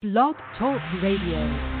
Blog Talk Radio.